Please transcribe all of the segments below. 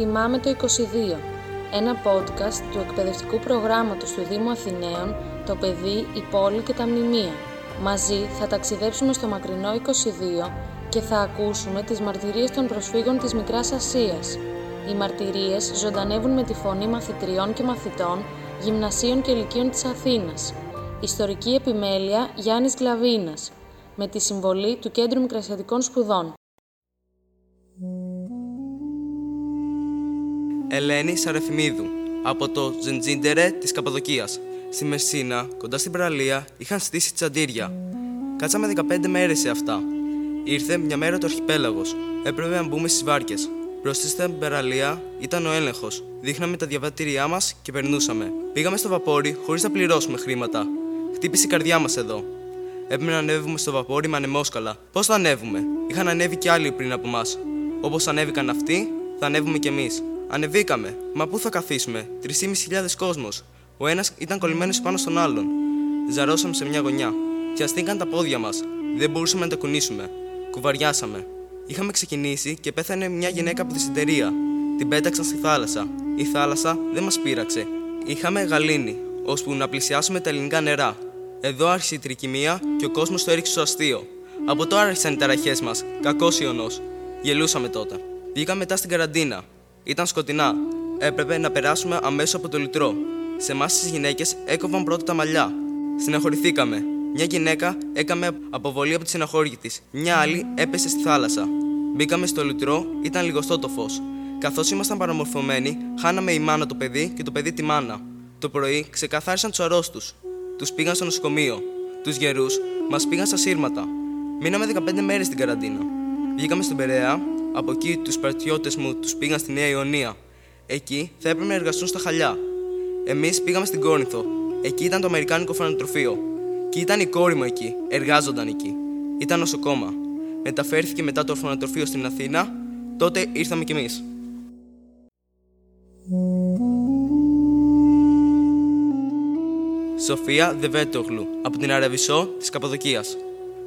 Θυμάμαι το 22, ένα podcast του εκπαιδευτικού προγράμματος του Δήμου Αθηναίων, το παιδί, η πόλη και τα μνημεία. Μαζί θα ταξιδέψουμε στο μακρινό 22 και θα ακούσουμε τις μαρτυρίες των προσφύγων της Μικράς Ασίας. Οι μαρτυρίες ζωντανεύουν με τη φωνή μαθητριών και μαθητών, γυμνασίων και ηλικίων της Αθήνας. Ιστορική επιμέλεια Γιάννης Γλαβίνας, με τη συμβολή του Κέντρου Μικρασιατικών Σπουδών. Ελένη Σαρεφημίδου, από το Ζεντζίντερε της Καπαδοκίας. Στη Μεσίνα, κοντά στην παραλία, είχαν στήσει τσαντήρια. Κάτσαμε 15 μέρες σε αυτά. Ήρθε μια μέρα το αρχιπέλαγος. Έπρεπε να μπούμε στις βάρκες. Μπροστά στην παραλία ήταν ο έλεγχος. Δείχναμε τα διαβατήριά μας και περνούσαμε. Πήγαμε στο βαπόρι χωρίς να πληρώσουμε χρήματα. Χτύπησε η καρδιά μας εδώ. Έπρεπε να ανέβουμε στο βαπόρι με ανεμόσκαλα. Πώς θα ανέβουμε, είχαν ανέβει κι άλλοι πριν από εμά. Όπως ανέβηκαν αυτοί, θα ανέβουμε κι εμείς. Ανεβήκαμε. Μα πού θα καθίσουμε, 3.500 κόσμος. Ο ένας ήταν κολλημένος πάνω στον άλλον. Ζαρώσαμε σε μια γωνιά. Πιαστήκαν τα πόδια μας. Δεν μπορούσαμε να τα κουνήσουμε. Κουβαριάσαμε. Είχαμε ξεκινήσει και πέθανε μια γυναίκα από τη συντερία. Την πέταξαν στη θάλασσα. Η θάλασσα δεν μας πείραξε. Είχαμε γαλήνη, ώσπου να πλησιάσουμε τα ελληνικά νερά. Εδώ άρχισε η τρικυμία και ο κόσμος το έριξε στο αστείο. Από τώρα άρχισαν οι ταραχές μας. Κακός ιονό. Γελούσαμε τότε. Πήγαμε μετά στην καραντίνα. Ήταν σκοτεινά. Έπρεπε να περάσουμε αμέσως από το λιτρό. Σε εμάς τις γυναίκες έκοβαν πρώτα τα μαλλιά. Συναχωρηθήκαμε. Μια γυναίκα έκαμε αποβολή από τη συναχώρηση της. Μια άλλη έπεσε στη θάλασσα. Μπήκαμε στο λιτρό, ήταν λιγοστό το φως. Καθώς ήμασταν παραμορφωμένοι, χάναμε η μάνα το παιδί και το παιδί τη μάνα. Το πρωί ξεκαθάρισαν τους αρρώστους. Τους πήγαν στο νοσοκομείο. Τους γερούς μας πήγαν στα σύρματα. Μείναμε 15 μέρες στην καραντίνα. Βγήκαμε στον Περαία, από εκεί τους παρτιώτε μου τους πήγαν στη Νέα Ιωνία. Εκεί θα έπρεπε να εργαστούν στα χαλιά. Εμείς πήγαμε στην Κόρινθο. Εκεί ήταν το Αμερικάνικο φανατροφείο. Και ήταν η κόρη μου εκεί. Εργάζονταν εκεί. Ήταν νοσοκόμα. Μεταφέρθηκε μετά το ορφανοτροφείο στην Αθήνα. Τότε ήρθαμε κι εμείς. Σοφία Δεβέτογλου, από την Αραβισό της Καπαδοκία.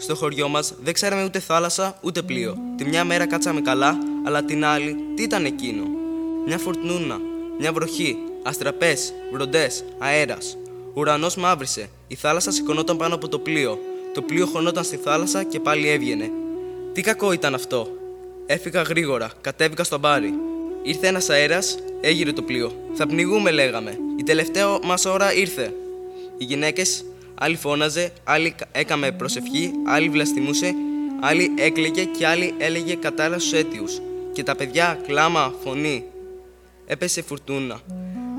Στο χωριό μας δεν ξέραμε ούτε θάλασσα ούτε πλοίο. Τη μια μέρα κάτσαμε καλά, αλλά την άλλη τι ήταν εκείνο; Μια φορτνούνα, μια βροχή, αστραπές, βροντέ, αέρας. Ουρανός μαύρισε, η θάλασσα σηκωνόταν πάνω από το πλοίο. Το πλοίο χωνόταν στη θάλασσα και πάλι έβγαινε. Τι κακό ήταν αυτό; Έφυγα γρήγορα, κατέβηκα στο μπάρι. Ήρθε ένας αέρας, έγειρε το πλοίο. Θα πνιγούμε, λέγαμε. Η τελευταία μας ώρα ήρθε. Οι γυναίκες, άλλη φώναζε, άλλη έκαμε προσευχή, άλλη βλαστημούσε, άλλη έκλαιγε και άλλη έλεγε κατάλληλα στους αίτιους. Και τα παιδιά, κλάμα, φωνή. Έπεσε φουρτούνα.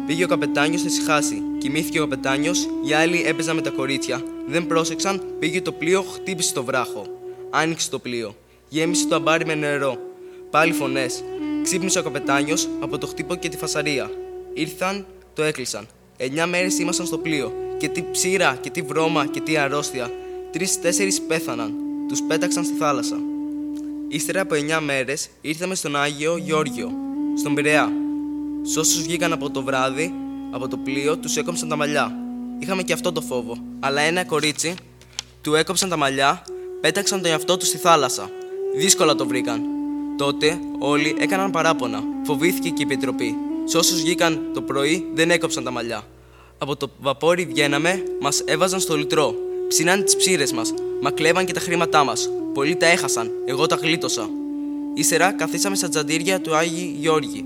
Πήγε ο καπετάνιος να ησυχάσει. Κοιμήθηκε ο καπετάνιος, οι άλλοι έπαιζαν με τα κορίτσια. Δεν πρόσεξαν, πήγε το πλοίο, χτύπησε το βράχο. Άνοιξε το πλοίο. Γέμισε το αμπάρι με νερό. Πάλι φωνές. Ξύπνησε ο καπετάνιος από το χτύπο και τη φασαρία. Ήρθαν, το έκλεισαν. Εννιά μέρες ήμασταν στο πλοίο. Και τι ψήρα, και τι βρώμα, και τι αρρώστια. Τρει-τέσσερι πέθαναν. Τους πέταξαν στη θάλασσα. Ύστερα από εννιά μέρες ήρθαμε στον Άγιο Γεώργιο, στον Πειραιά. Σ' όσους βγήκαν από το βράδυ, από το πλοίο, τους έκοψαν τα μαλλιά. Είχαμε και αυτό το φόβο. Αλλά ένα κορίτσι του έκοψαν τα μαλλιά, πέταξαν τον εαυτό τους στη θάλασσα. Δύσκολα το βρήκαν. Τότε όλοι έκαναν παράπονα. Φοβήθηκε και η επιτροπή. Σε όσους βγήκαν το πρωί δεν έκοψαν τα μαλλιά. Από το βαπόρι βγαίναμε, μας έβαζαν στο λιτρό. Ψήναν τις ψήρες μας, μας κλέβαν και τα χρήματά μας. Πολλοί τα έχασαν, εγώ τα γλίτωσα. Ύστερα καθίσαμε στα τζαντήρια του Άγιου Γιώργη.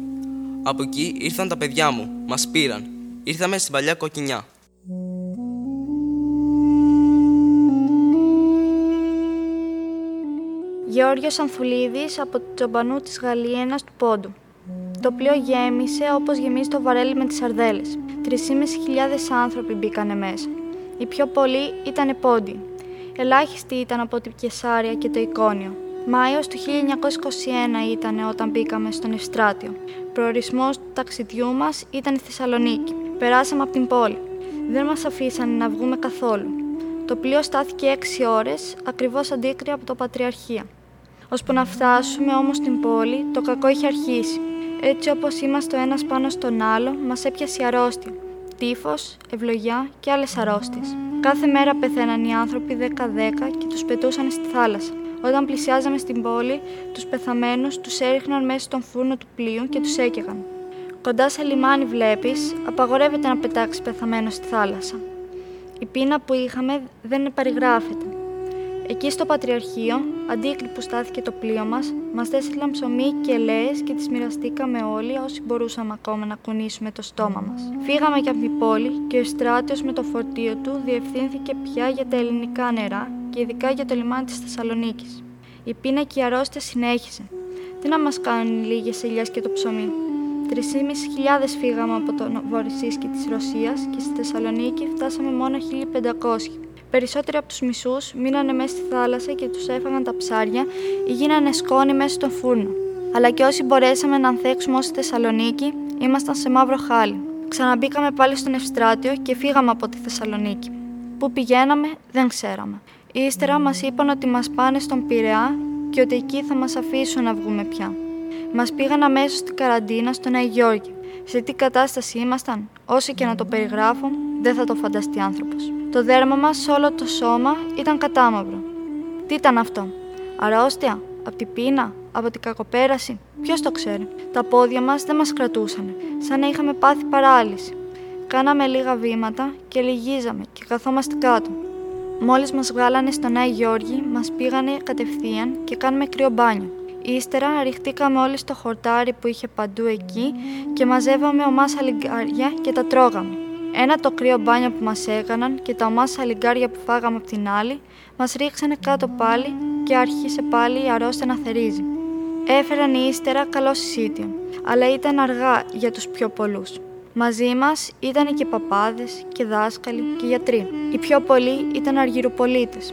Από εκεί ήρθαν τα παιδιά μου, μας πήραν. Ήρθαμε στην παλιά κοκκινιά. Γιώργος Ανθουλίδης από το Τζομπανού της Γαλλιένας του Πόντου. Το πλοίο γέμισε όπως γεμίζει το βαρέλι με τις σαρδέλες. 3.500 άνθρωποι μπήκανε μέσα. Οι πιο πολλοί ήταν πόντι. Ελάχιστοι ήταν από την Κεσάρια και το Εικόνιο. Μάιος του 1921 ήταν όταν μπήκαμε στον Ευστράτιο. Προορισμός του ταξιδιού μας ήταν η Θεσσαλονίκη. Περάσαμε από την πόλη. Δεν μας αφήσανε να βγούμε καθόλου. Το πλοίο στάθηκε 6 ώρες, ακριβώς αντίκρυα από το Πατριαρχία. Ώσπου να φτάσουμε όμως στην πόλη, το κακό είχε αρχίσει. Έτσι όπως είμαστε ο ένας πάνω στον άλλο, μας έπιασε η αρρώστια. Τύφος, ευλογιά και άλλες αρρώστιες. Κάθε μέρα πεθαίναν οι άνθρωποι 10-10 και τους πετούσαν στη θάλασσα. Όταν πλησιάζαμε στην πόλη, τους πεθαμένους τους έριχναν μέσα στον φούρνο του πλοίου και τους έκαιγαν. Κοντά σε λιμάνι βλέπεις, απαγορεύεται να πετάξεις πεθαμένο στη θάλασσα. Η πείνα που είχαμε δεν περιγράφεται. Εκεί στο Πατριαρχείο, αντίκλοι που στάθηκε το πλοίο μας, μας έστειλαν ψωμί και ελαίε και τις μοιραστήκαμε όλοι όσοι μπορούσαμε ακόμα να κουνήσουμε το στόμα μας. Φύγαμε και από την πόλη και ο στράτιο με το φορτίο του διευθύνθηκε πια για τα ελληνικά νερά και ειδικά για το λιμάνι της Θεσσαλονίκης. Η πείνα και η αρρώστια συνέχισε. Τι να μας κάνουν οι λίγες ελιές και το ψωμί; 3.500 φύγαμε από τον Βορυσίσκι της Ρωσίας και στη Θεσσαλονίκη φτάσαμε μόνο 1.500. Περισσότεροι από τους μισούς μείνανε μέσα στη θάλασσα και τους έφαγαν τα ψάρια ή γίνανε σκόνη μέσα στον φούρνο. Αλλά και όσοι μπορέσαμε να ανθέξουμε ως στη Θεσσαλονίκη, ήμασταν σε μαύρο χάλι. Ξαναμπήκαμε πάλι στον Ευστράτιο και φύγαμε από τη Θεσσαλονίκη. Πού πηγαίναμε, δεν ξέραμε. Ύστερα μας είπαν ότι μας πάνε στον Πειραιά και ότι εκεί θα μας αφήσουν να βγούμε πια. Μας πήγαν αμέσως στην καραντίνα στον Αγιο Γιώργη. Σε τι κατάσταση ήμασταν, όσο και να το περιγράφω, δεν θα το φανταστεί άνθρωπος. Το δέρμα μας όλο το σώμα ήταν κατάμαυρο. Τι ήταν αυτό, αρρώστια, από την πείνα, από την κακοπέραση, ποιος το ξέρει; Τα πόδια μας δεν μας κρατούσαν, σαν να είχαμε πάθει παράλυση. Κάναμε λίγα βήματα και λυγίζαμε και καθόμαστε κάτω. Μόλις μας βγάλανε στον Άι Γιώργη, μας πήγανε κατευθείαν και κάνουμε κρύο μπάνιο. Ύστερα ριχτήκαμε όλοι στο χορτάρι που είχε παντού εκεί και μαζεύαμε ομάσα λιγκάρια και τα τρώγαμε. Ένα το κρύο μπάνιο που μας έκαναν και τα ομάσα λιγκάρια που φάγαμε από την άλλη, μας ρίξανε κάτω πάλι και άρχισε πάλι η αρρώστια να θερίζει. Έφεραν ύστερα καλό συσίτιο, αλλά ήταν αργά για τους πιο πολλούς. Μαζί μας ήταν και παπάδες και δάσκαλοι και γιατροί. Οι πιο πολλοί ήταν αργυροπολίτες.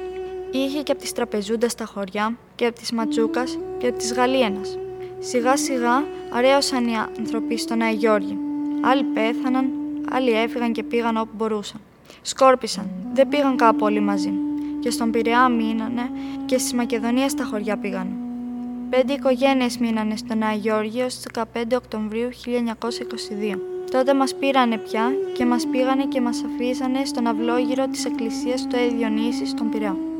Είχε και από τις τραπεζούντας στα χωριά και από τις ματσούκας και από τις γαλίενας. Σιγά σιγά αρέωσαν οι άνθρωποι στον Αγιώργη. Άλλοι πέθαναν, άλλοι έφυγαν και πήγαν όπου μπορούσαν. Σκόρπισαν, δεν πήγαν κάπου όλοι μαζί. Και στον Πειραιά μείνανε και στις Μακεδονίες στα χωριά πήγαν. Πέντε οικογένειες μείνανε στον Αγιώργη ως 15 Οκτωβρίου 1922. Τότε μας πήρανε πια και μας πήγανε και μας αφήσανε στον αυλόγυρο της εκκλησίας του Αδιονύσης στον Πειραιά.